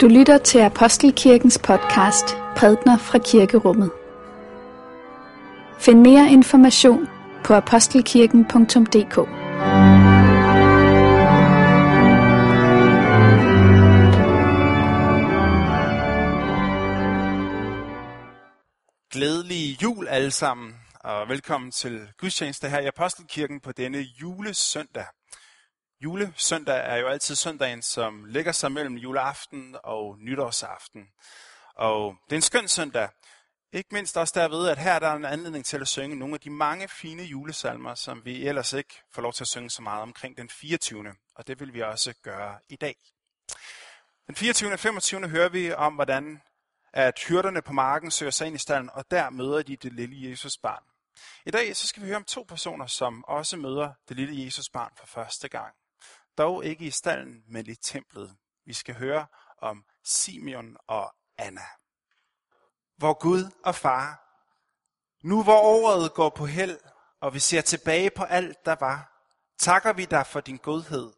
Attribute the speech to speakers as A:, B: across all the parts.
A: Du lytter til Apostelkirkens podcast Prædner fra Kirkerummet. Find mere information på apostelkirken.dk
B: Glædelig jul alle sammen, og velkommen til gudstjeneste her i Apostelkirken på denne julesøndag. Julesøndag er jo altid søndagen, som ligger sig mellem juleaften og nytårsaften. Og det er en skøn søndag. Ikke mindst også derved, at her der er en anledning til at synge nogle af de mange fine julesalmer, som vi ellers ikke får lov til at synge så meget omkring den 24. Og det vil vi også gøre i dag. Den 24. og 25. hører vi om, hvordan at hyrderne på marken søger sig ind i stallen, og der møder de det lille Jesus barn. I dag så skal vi høre om to personer, som også møder det lille Jesus barn for første gang. Dog ikke i stallen, men i templet. Vi skal høre om Simeon og Anna. Hvor Gud og Far, nu hvor året går på held, og vi ser tilbage på alt, der var, takker vi dig for din godhed,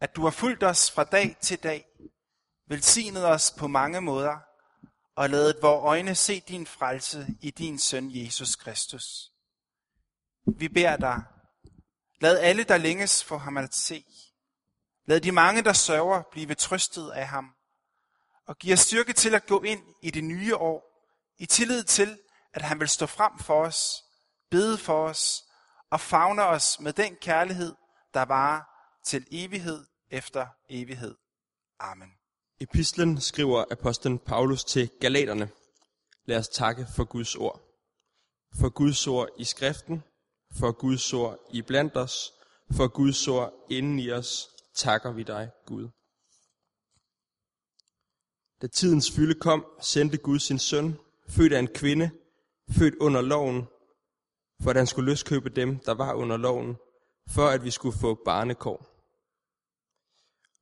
B: at du har fulgt os fra dag til dag, velsignet os på mange måder, og ladet vores øjne se din frelse i din søn Jesus Kristus. Vi beder dig, lad alle, der længes for ham at se, lad de mange, der sørger, blive trøstet af ham, og giv os styrke til at gå ind i det nye år, i tillid til, at han vil stå frem for os, bede for os og favne os med den kærlighed, der varer til evighed efter evighed. Amen.
C: Epistlen skriver apostlen Paulus til Galaterne. Lad os takke for Guds ord. For Guds ord i skriften, for Guds ord i blandt os, for Guds ord inden i os, takker vi dig, Gud. Da tidens fylde kom, sendte Gud sin søn, født af en kvinde, født under loven, for at han skulle løskøbe dem, der var under loven, for at vi skulle få barnekår.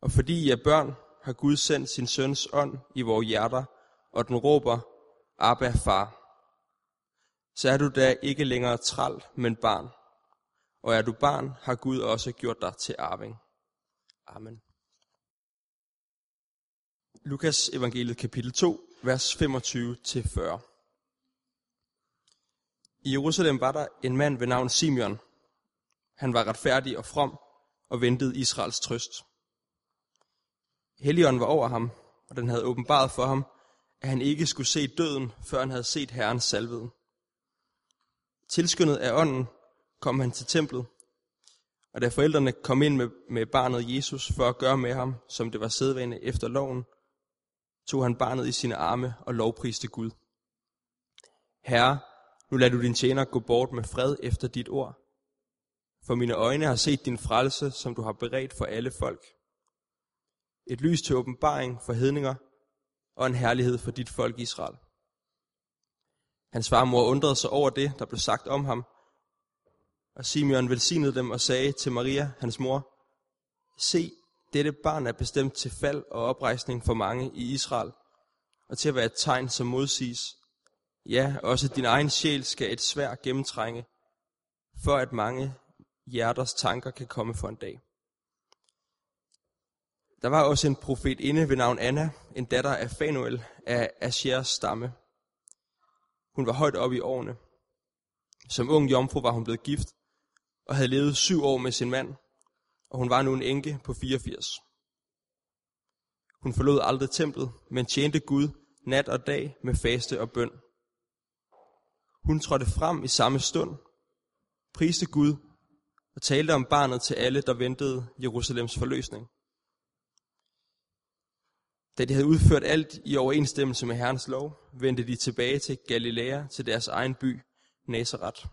C: Og fordi I er børn, har Gud sendt sin søns ånd i vores hjerter, og den råber, Abba, far. Så er du da ikke længere træl, men barn. Og er du barn, har Gud også gjort dig til arving. Amen. Lukas evangeliet kapitel 2, vers 25-40. I Jerusalem var der en mand ved navn Simeon. Han var retfærdig og from og ventede Israels trøst. Helligånden var over ham, og den havde åbenbaret for ham, at han ikke skulle se døden, før han havde set Herrens salvede. Tilskyndet af ånden kom han til templet, og da forældrene kom ind med, med barnet Jesus for at gøre med ham, som det var sædvane efter loven, tog han barnet i sine arme og lovpriste Gud. Herre, nu lader du din tjener gå bort med fred efter dit ord. For mine øjne har set din frelse, som du har beredt for alle folk. Et lys til åbenbaring for hedninger og en herlighed for dit folk Israel. Hans farmor undrede sig over det, der blev sagt om ham, og Simeon velsignede dem og sagde til Maria, hans mor, Se, dette barn er bestemt til fald og oprejsning for mange i Israel, og til at være et tegn, som modsiges. Ja, også din egen sjæl skal et svær gennemtrænge, for at mange hjerters tanker kan komme for en dag. Der var også en profet inde ved navn Anna, en datter af Fanuel af Ashers stamme. Hun var højt oppe i årene. Som ung jomfru var hun blevet gift, og havde levet syv år med sin mand, og hun var nu en enke på 84. Hun forlod aldrig templet, men tjente Gud nat og dag med faste og bøn. Hun trådte frem i samme stund, priste Gud og talte om barnet til alle, der ventede Jerusalems forløsning. Da de havde udført alt i overensstemmelse med Herrens lov, vendte de tilbage til Galilea, til deres egen by, Nazareth.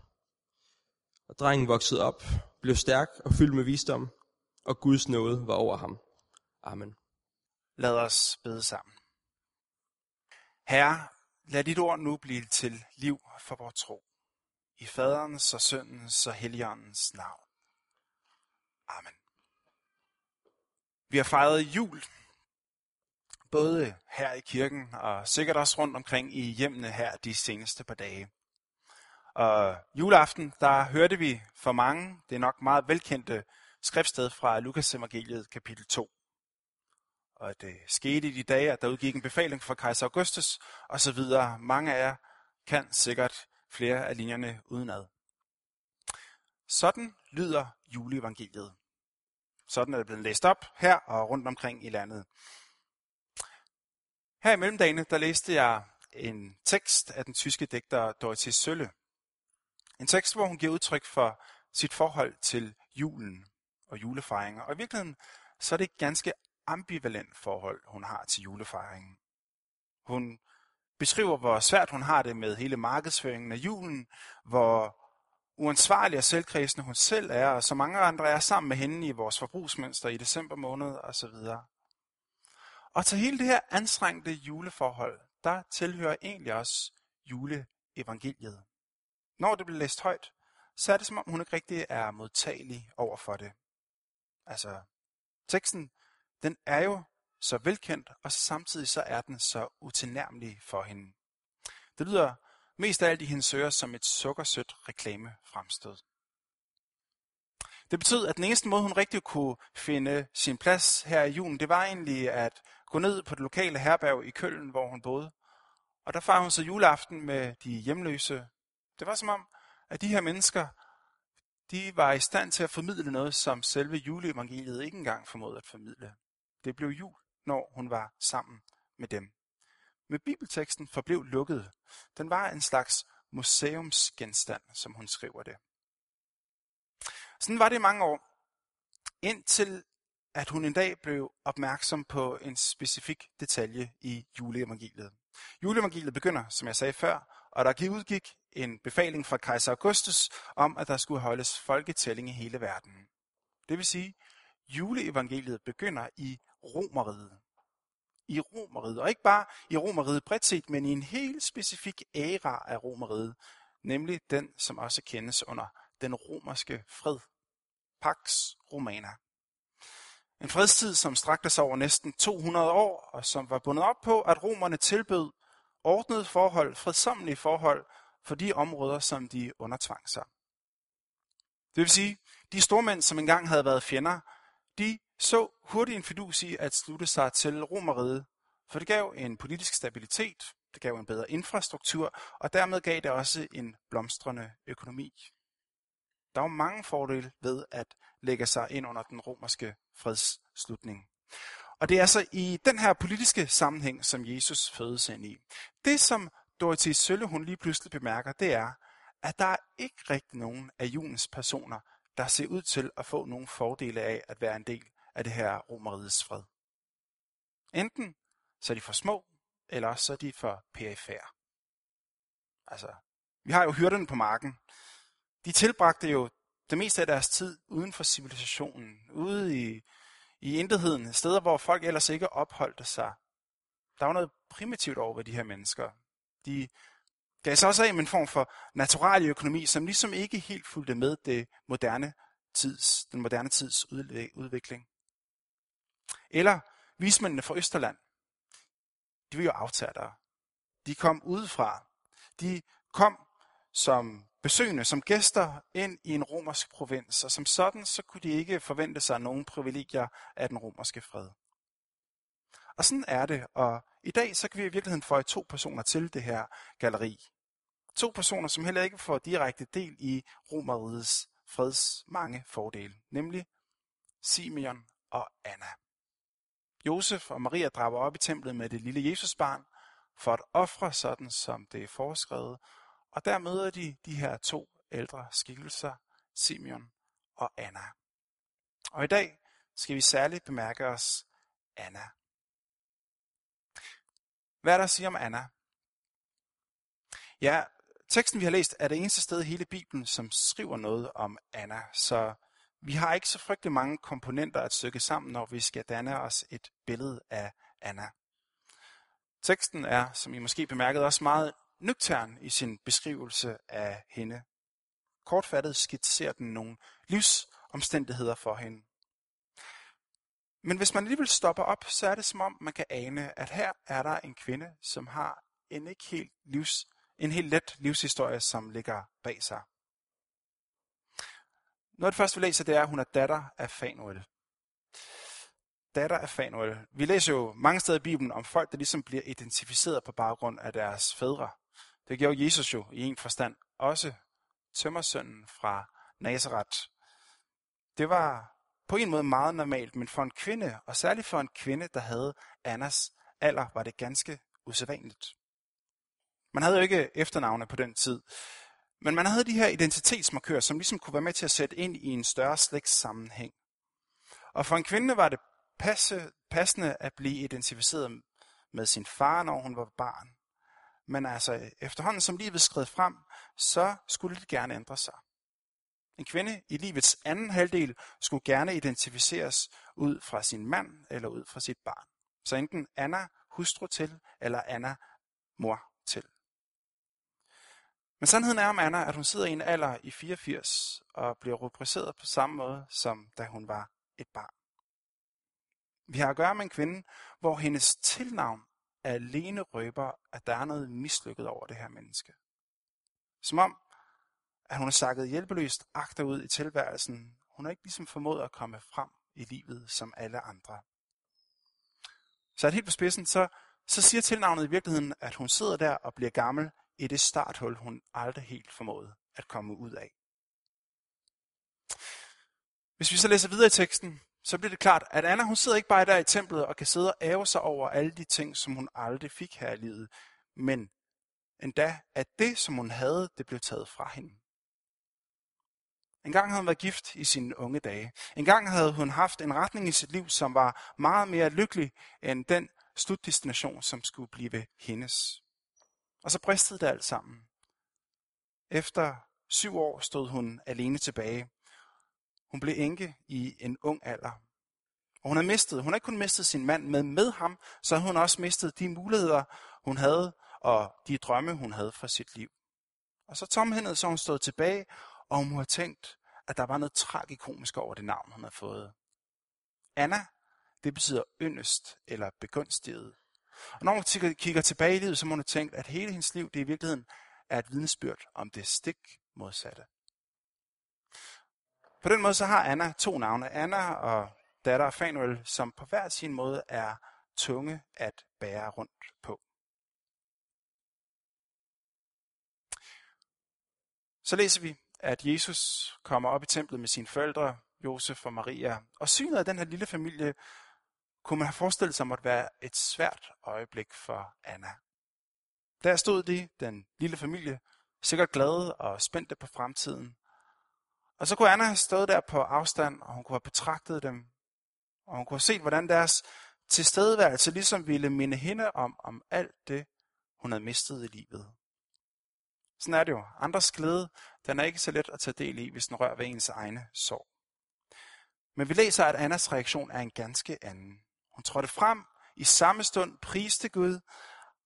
C: Og drengen voksede op, blev stærk og fyldt med visdom, og Guds nåde var over ham. Amen.
B: Lad os bede sammen. Herre, lad dit ord nu blive til liv for vores tro. I faderens og søndens og helligåndens navn. Amen. Vi har fejret jul, både her i kirken og sikkert også rundt omkring i hjemmene her de seneste par dage. Og juleaften, der hørte vi for mange, det er nok meget velkendte skriftsted fra Lukas evangeliet kapitel 2. og det skete i de dage, at der udgik en befaling fra kejser Augustus, og så videre. Mange af jer kan sikkert flere af linjerne udenad. Sådan lyder juleevangeliet. Sådan er det blevet læst op her og rundt omkring i landet. Her i mellemdagene, der læste jeg en tekst af den tyske digter Dorothee Sølle. En tekst, hvor hun giver udtryk for sit forhold til julen og julefejringer. Og i virkeligheden, så er det et ganske ambivalent forhold, hun har til julefejringen. Hun beskriver, hvor svært hun har det med hele markedsføringen af julen, hvor uansvarlig og selvkredsende hun selv er, og så mange andre er sammen med hende i vores forbrugsmønster i december måned osv. Og til hele det her anstrengte juleforhold, der tilhører egentlig også juleevangeliet. Når det bliver læst højt, så er det som om hun ikke rigtig er modtagelig over for det. Altså, teksten, den er jo så velkendt, og samtidig så er den så utilnærmelig for hende. Det lyder mest af alt i hendes ører som et sukkersødt reklamefremstød. Det betød, at den eneste måde, hun rigtig kunne finde sin plads her i julen, det var egentlig at gå ned på det lokale herberg i Køln, hvor hun boede. Og der fejrede hun så juleaften med de hjemløse. Det var som om, at de her mennesker, de var i stand til at formidle noget, som selve juleevangeliet ikke engang formåede at formidle. Det blev jul, når hun var sammen med dem. Men bibelteksten forblev lukket. Den var en slags museumsgenstand, som hun skriver det. Sådan var det i mange år, indtil at hun en dag blev opmærksom på en specifik detalje i juleevangeliet. Juleevangeliet begynder, som jeg sagde før, og der udgik en befaling fra kejser Augustus om, at der skulle holdes folketælling i hele verden. Det vil sige, juleevangeliet begynder i Romeriet. I Romeriet, og ikke bare i Romeriet bredt set, men i en helt specifik æra af Romeriet, nemlig den, som også kendes under den romerske fred. Pax Romana. En fredstid, som strakte sig over næsten 200 år, og som var bundet op på, at romerne tilbød ordnede forhold, fredsommelige forhold for de områder, som de undertvang sig. Det vil sige, de stormænd, som engang havde været fjender, de så hurtigt en fidus i at slutte sig til romeriet, for det gav en politisk stabilitet, det gav en bedre infrastruktur, og dermed gav det også en blomstrende økonomi. Der var mange fordele ved at lægge sig ind under den romerske fredsslutning. Og det er altså i den her politiske sammenhæng, som Jesus fødes ind i. Det, som Dorothy Sølle hun lige pludselig bemærker, det er, at der er ikke rigtig nogen af julens personer, der ser ud til at få nogle fordele af at være en del af det her romerigets fred. Enten så er de for små, eller også så er de for perifære. Altså, vi har jo hyrderne på marken. De tilbragte jo det meste af deres tid uden for civilisationen, ude i, i intetheden, steder hvor folk ellers ikke opholdte sig. Der var noget primitivt over ved de her mennesker. De gav sig også af med en form for natural økonomi, som ligesom ikke helt fulgte med det moderne tids, den moderne tids udvikling. Eller vismændene fra Østerland. De var jo aftagere. De kom udefra. De kom som besøgende, som gæster ind i en romersk provins, og som sådan, så kunne de ikke forvente sig nogen privilegier af den romerske fred. Og sådan er det, og i dag så kan vi i virkeligheden få to personer til det her galleri. To personer, som heller ikke får direkte del i romerrigets freds mange fordele, nemlig Simeon og Anna. Josef og Maria drager op i templet med det lille Jesusbarn for at ofre sådan, som det er foreskrevet, og der møder de de her to ældre skikkelser, Simeon og Anna. Og i dag skal vi særligt bemærke os Anna. Hvad er der at sige om Anna? Ja, teksten vi har læst er det eneste sted i hele Bibelen, som skriver noget om Anna, så vi har ikke så frygtelig mange komponenter at stykke sammen, når vi skal danne os et billede af Anna. Teksten er, som I måske bemærkede, også meget nøgtern i sin beskrivelse af hende. Kortfattet skitserer den nogle livsomstændigheder for hende. Men hvis man alligevel stopper op, så er det som om, man kan ane, at her er der en kvinde, som har en ikke helt livs, en helt let livshistorie, som ligger bag sig. Noget af det første, vi læser, det er, at hun er datter af Fanuel. datter af Fanuel. Vi læser jo mange steder i Bibelen om folk, der ligesom bliver identificeret på baggrund af deres fædre. Det gjorde Jesus jo i en forstand. Også tømmersønnen fra Nazareth. Det var på en måde meget normalt, men for en kvinde, og særligt for en kvinde, der havde Annas alder, var det ganske usædvanligt. Man havde jo ikke efternavne på den tid, men man havde de her identitetsmarkører, som ligesom kunne være med til at sætte ind i en større slægtssammenhæng. Og for en kvinde var det passe, passende at blive identificeret med sin far, når hun var barn. Men altså, efterhånden som livet skred frem, så skulle det gerne ændre sig. En kvinde i livets anden halvdel skulle gerne identificeres ud fra sin mand eller ud fra sit barn. Så enten Anna hustru til, eller Anna mor til. Men sandheden er om Anna, at hun sidder i en alder i 84 og bliver rubriceret på samme måde, som da hun var et barn. Vi har at gøre med en kvinde, hvor hendes tilnavn alene røber, at der er noget mislykket over det her menneske. Som om, at hun er sakket hjælpeløst agterud i tilværelsen. Hun har ikke ligesom formået at komme frem i livet som alle andre. Så at helt på spidsen, så, så siger tilnavnet i virkeligheden, at hun sidder der og bliver gammel i det starthul, hun aldrig helt formåede at komme ud af. Hvis vi så læser videre i teksten, så bliver det klart, at Anna hun sidder ikke bare der i templet og kan sidde og ære sig over alle de ting, som hun aldrig fik her i livet, men endda, at det, som hun havde, det blev taget fra hende. En gang havde hun været gift i sine unge dage. En gang havde hun haft en retning i sit liv, som var meget mere lykkelig end den slutdestination, som skulle blive hendes. Og så bristede det alt sammen. Efter syv år stod hun alene tilbage. Hun blev enke i en ung alder. Og hun har mistet, hun har ikke kun mistet sin mand, men med ham, så har hun også mistet de muligheder, hun havde, og de drømme, hun havde for sit liv. Og så tomhændet, så hun stod tilbage, og hun har tænkt, at der var noget tragikomisk over det navn, hun har fået. Anna, det betyder yndest eller begunstiget. Og når hun kigger tilbage i livet, så må hun tænkt at hele hendes liv, det i virkeligheden er et vidnesbyrd om det stik modsatte. På den måde så har Anna to navne, Anna og datter Fanuel, som på hver sin måde er tunge at bære rundt på. Så læser vi, at Jesus kommer op i templet med sine forældre, Josef og Maria, og synet af den her lille familie kunne man have forestillet sig måtte være et svært øjeblik for Anna. Der stod de, den lille familie, sikkert glade og spændte på fremtiden. Og så kunne Anna have stået der på afstand, og hun kunne have betragtet dem, og hun kunne have set, hvordan deres tilstedeværelse ligesom ville minde hende om, om alt det, hun havde mistet i livet. Sådan er det jo. Andres glæde, den er ikke så let at tage del i, hvis den rører ved ens egne sorg. Men vi læser, at Annas reaktion er en ganske anden. Hun trådte frem i samme stund, priste Gud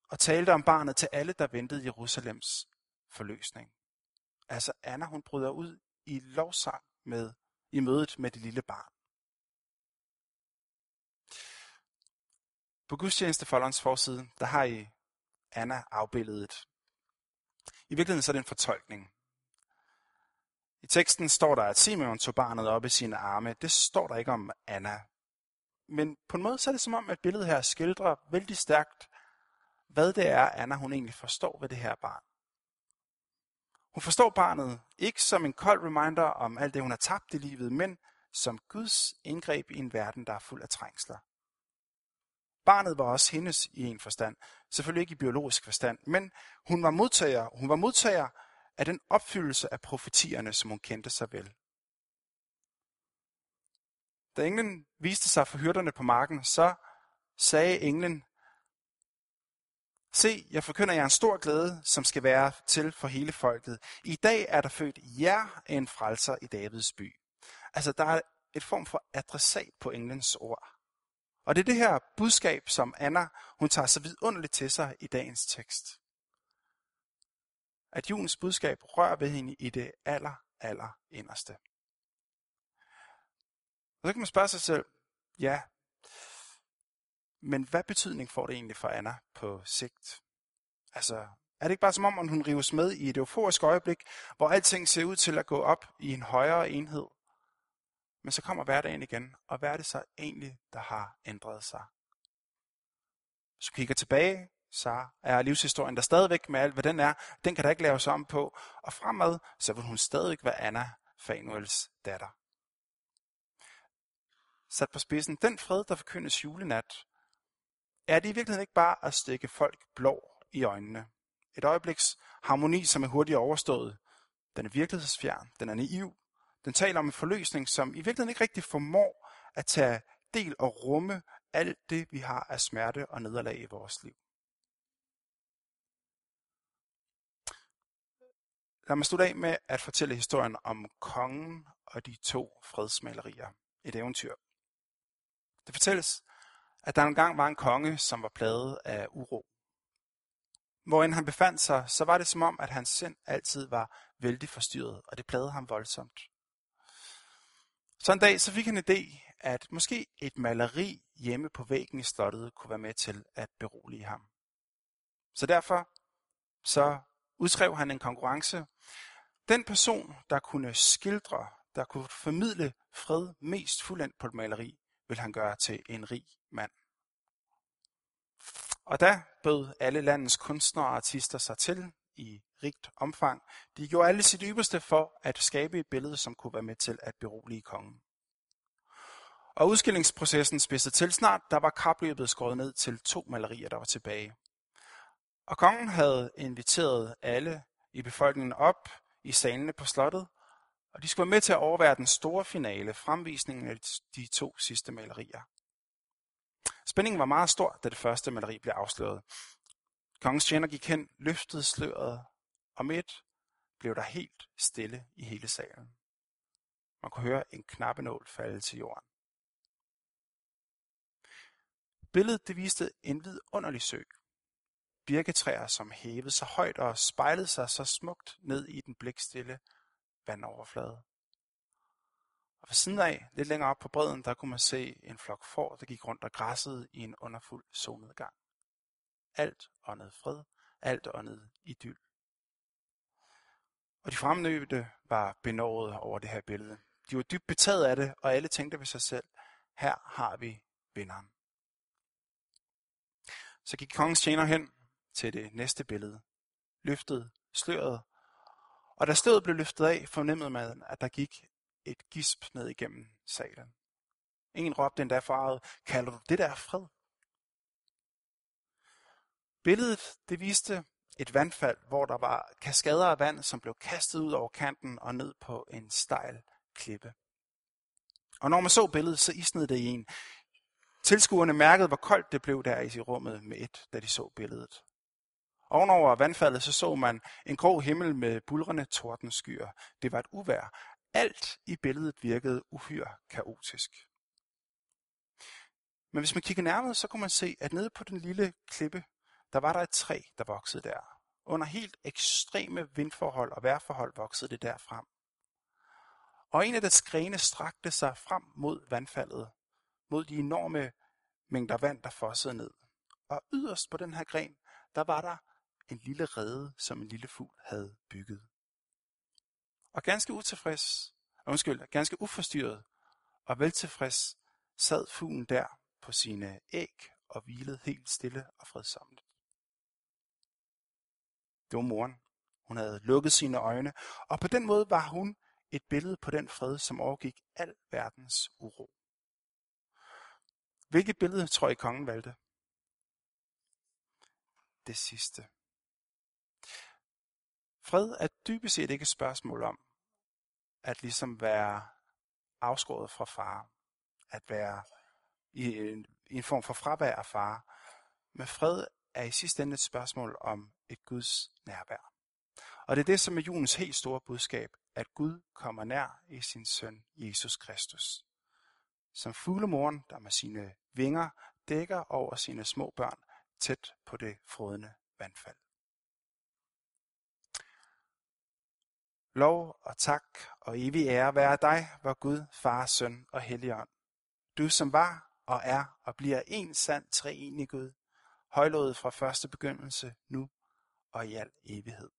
B: og talte om barnet til alle, der ventede Jerusalems forløsning. Altså Anna, hun bryder ud i lovsang med, i mødet med det lille barn. På gudstjenestefolderens forside, der har I Anna afbildet. I virkeligheden så er det en fortolkning. I teksten står der, at Simeon tog barnet op i sine arme. Det står der ikke om Anna. Men på en måde så er det som om, at billedet her skildrer vældig stærkt, hvad det er, Anna hun egentlig forstår ved det her barn. Hun forstår barnet ikke som en kold reminder om alt det, hun har tabt i livet, men som Guds indgreb i en verden, der er fuld af trængsler. Barnet var også hendes i en forstand, selvfølgelig ikke i biologisk forstand, men hun var modtager, hun var modtager af den opfyldelse af profetierne, som hun kendte sig vel. Da englen viste sig for hyrderne på marken, så sagde englen, Se, jeg forkynder jer en stor glæde, som skal være til for hele folket. I dag er der født jer en frelser i Davids by. Altså, der er et form for adressat på englens ord. Og det er det her budskab, som Anna hun tager så vidunderligt til sig i dagens tekst. At julens budskab rører ved hende i det aller, aller inderste. Og så kan man spørge sig selv, ja, men hvad betydning får det egentlig for Anna på sigt? Altså, er det ikke bare som om, at hun rives med i et euforisk øjeblik, hvor alting ser ud til at gå op i en højere enhed? Men så kommer hverdagen igen, og hvad er det så egentlig, der har ændret sig? Hvis du kigger tilbage, så er livshistorien der stadigvæk med alt, hvad den er. Den kan der ikke laves om på. Og fremad, så vil hun stadig være Anna Fanuels datter. Sat på spidsen, den fred, der forkyndes julenat, er det i virkeligheden ikke bare at stikke folk blå i øjnene. Et øjebliks harmoni, som er hurtigt overstået. Den er virkelighedsfjern, den er naiv. Den taler om en forløsning, som i virkeligheden ikke rigtig formår at tage del og rumme alt det, vi har af smerte og nederlag i vores liv. Lad mig slutte af med at fortælle historien om kongen og de to fredsmalerier. Et eventyr. Det fortælles, at der engang var en konge, som var plaget af uro. Hvor han befandt sig, så var det som om, at hans sind altid var vældig forstyrret, og det plagede ham voldsomt. Så en dag så fik han en idé, at måske et maleri hjemme på væggen i slottet kunne være med til at berolige ham. Så derfor så udskrev han en konkurrence. Den person, der kunne skildre, der kunne formidle fred mest fuldendt på et maleri, vil han gøre til en rig mand. Og da bød alle landets kunstnere og artister sig til i rigt omfang. De gjorde alle sit ypperste for at skabe et billede, som kunne være med til at berolige kongen. Og udskillingsprocessen spidsede til snart, der var kapløbet skåret ned til to malerier, der var tilbage. Og kongen havde inviteret alle i befolkningen op i salene på slottet, og de skulle være med til at overvære den store finale, fremvisningen af de to sidste malerier. Spændingen var meget stor, da det første maleri blev afsløret. Kongens tjener gik hen, løftede sløret, om et blev der helt stille i hele salen. Man kunne høre en knappenål falde til jorden. Billedet det viste en vidunderlig sø. Birketræer, som hævede sig højt og spejlede sig så smukt ned i den blikstille vandoverflade. Og ved siden af, lidt længere op på bredden, der kunne man se en flok får, der gik rundt og græssede i en underfuld solnedgang. Alt åndede fred, alt åndede idyll. Og de fremnøbte var benådet over det her billede. De var dybt betaget af det, og alle tænkte ved sig selv, her har vi vinderen. Så gik kongens tjener hen til det næste billede, løftede sløret, og da sløret blev løftet af, fornemmede man, at der gik et gisp ned igennem salen. Ingen råbte endda faret, kalder du det der fred? Billedet det viste et vandfald, hvor der var kaskader af vand, som blev kastet ud over kanten og ned på en stejl klippe. Og når man så billedet, så isnede det i en. Tilskuerne mærkede, hvor koldt det blev der i rummet med et, da de så billedet. Ovenover vandfaldet så så man en grå himmel med bulrende tordenskyer. Det var et uvær. Alt i billedet virkede uhyre kaotisk. Men hvis man kigger nærmere, så kunne man se, at nede på den lille klippe, der var der et træ, der voksede der. Under helt ekstreme vindforhold og vejrforhold voksede det der frem. Og en af dets grene strakte sig frem mod vandfaldet, mod de enorme mængder vand, der fossede ned. Og yderst på den her gren, der var der en lille rede, som en lille fugl havde bygget. Og ganske utilfreds, undskyld, ganske uforstyrret og veltilfreds, sad fuglen der på sine æg og hvilede helt stille og fredsomt. Det var moren. Hun havde lukket sine øjne, og på den måde var hun et billede på den fred, som overgik al verdens uro. Hvilket billede tror I kongen valgte? Det sidste. Fred er dybest set ikke et spørgsmål om at ligesom være afskåret fra far. At være i en, i en form for fravær af far. Men fred er i sidste ende et spørgsmål om et Guds nærvær. Og det er det, som er julens helt store budskab, at Gud kommer nær i sin søn Jesus Kristus. Som fuglemoren, der med sine vinger dækker over sine små børn tæt på det frodende vandfald. Lov og tak og evig ære være dig, vor Gud, Far, Søn og Helligånd. Du som var og er og bliver en sand treenig Gud, højlået fra første begyndelse, nu og i al evighed.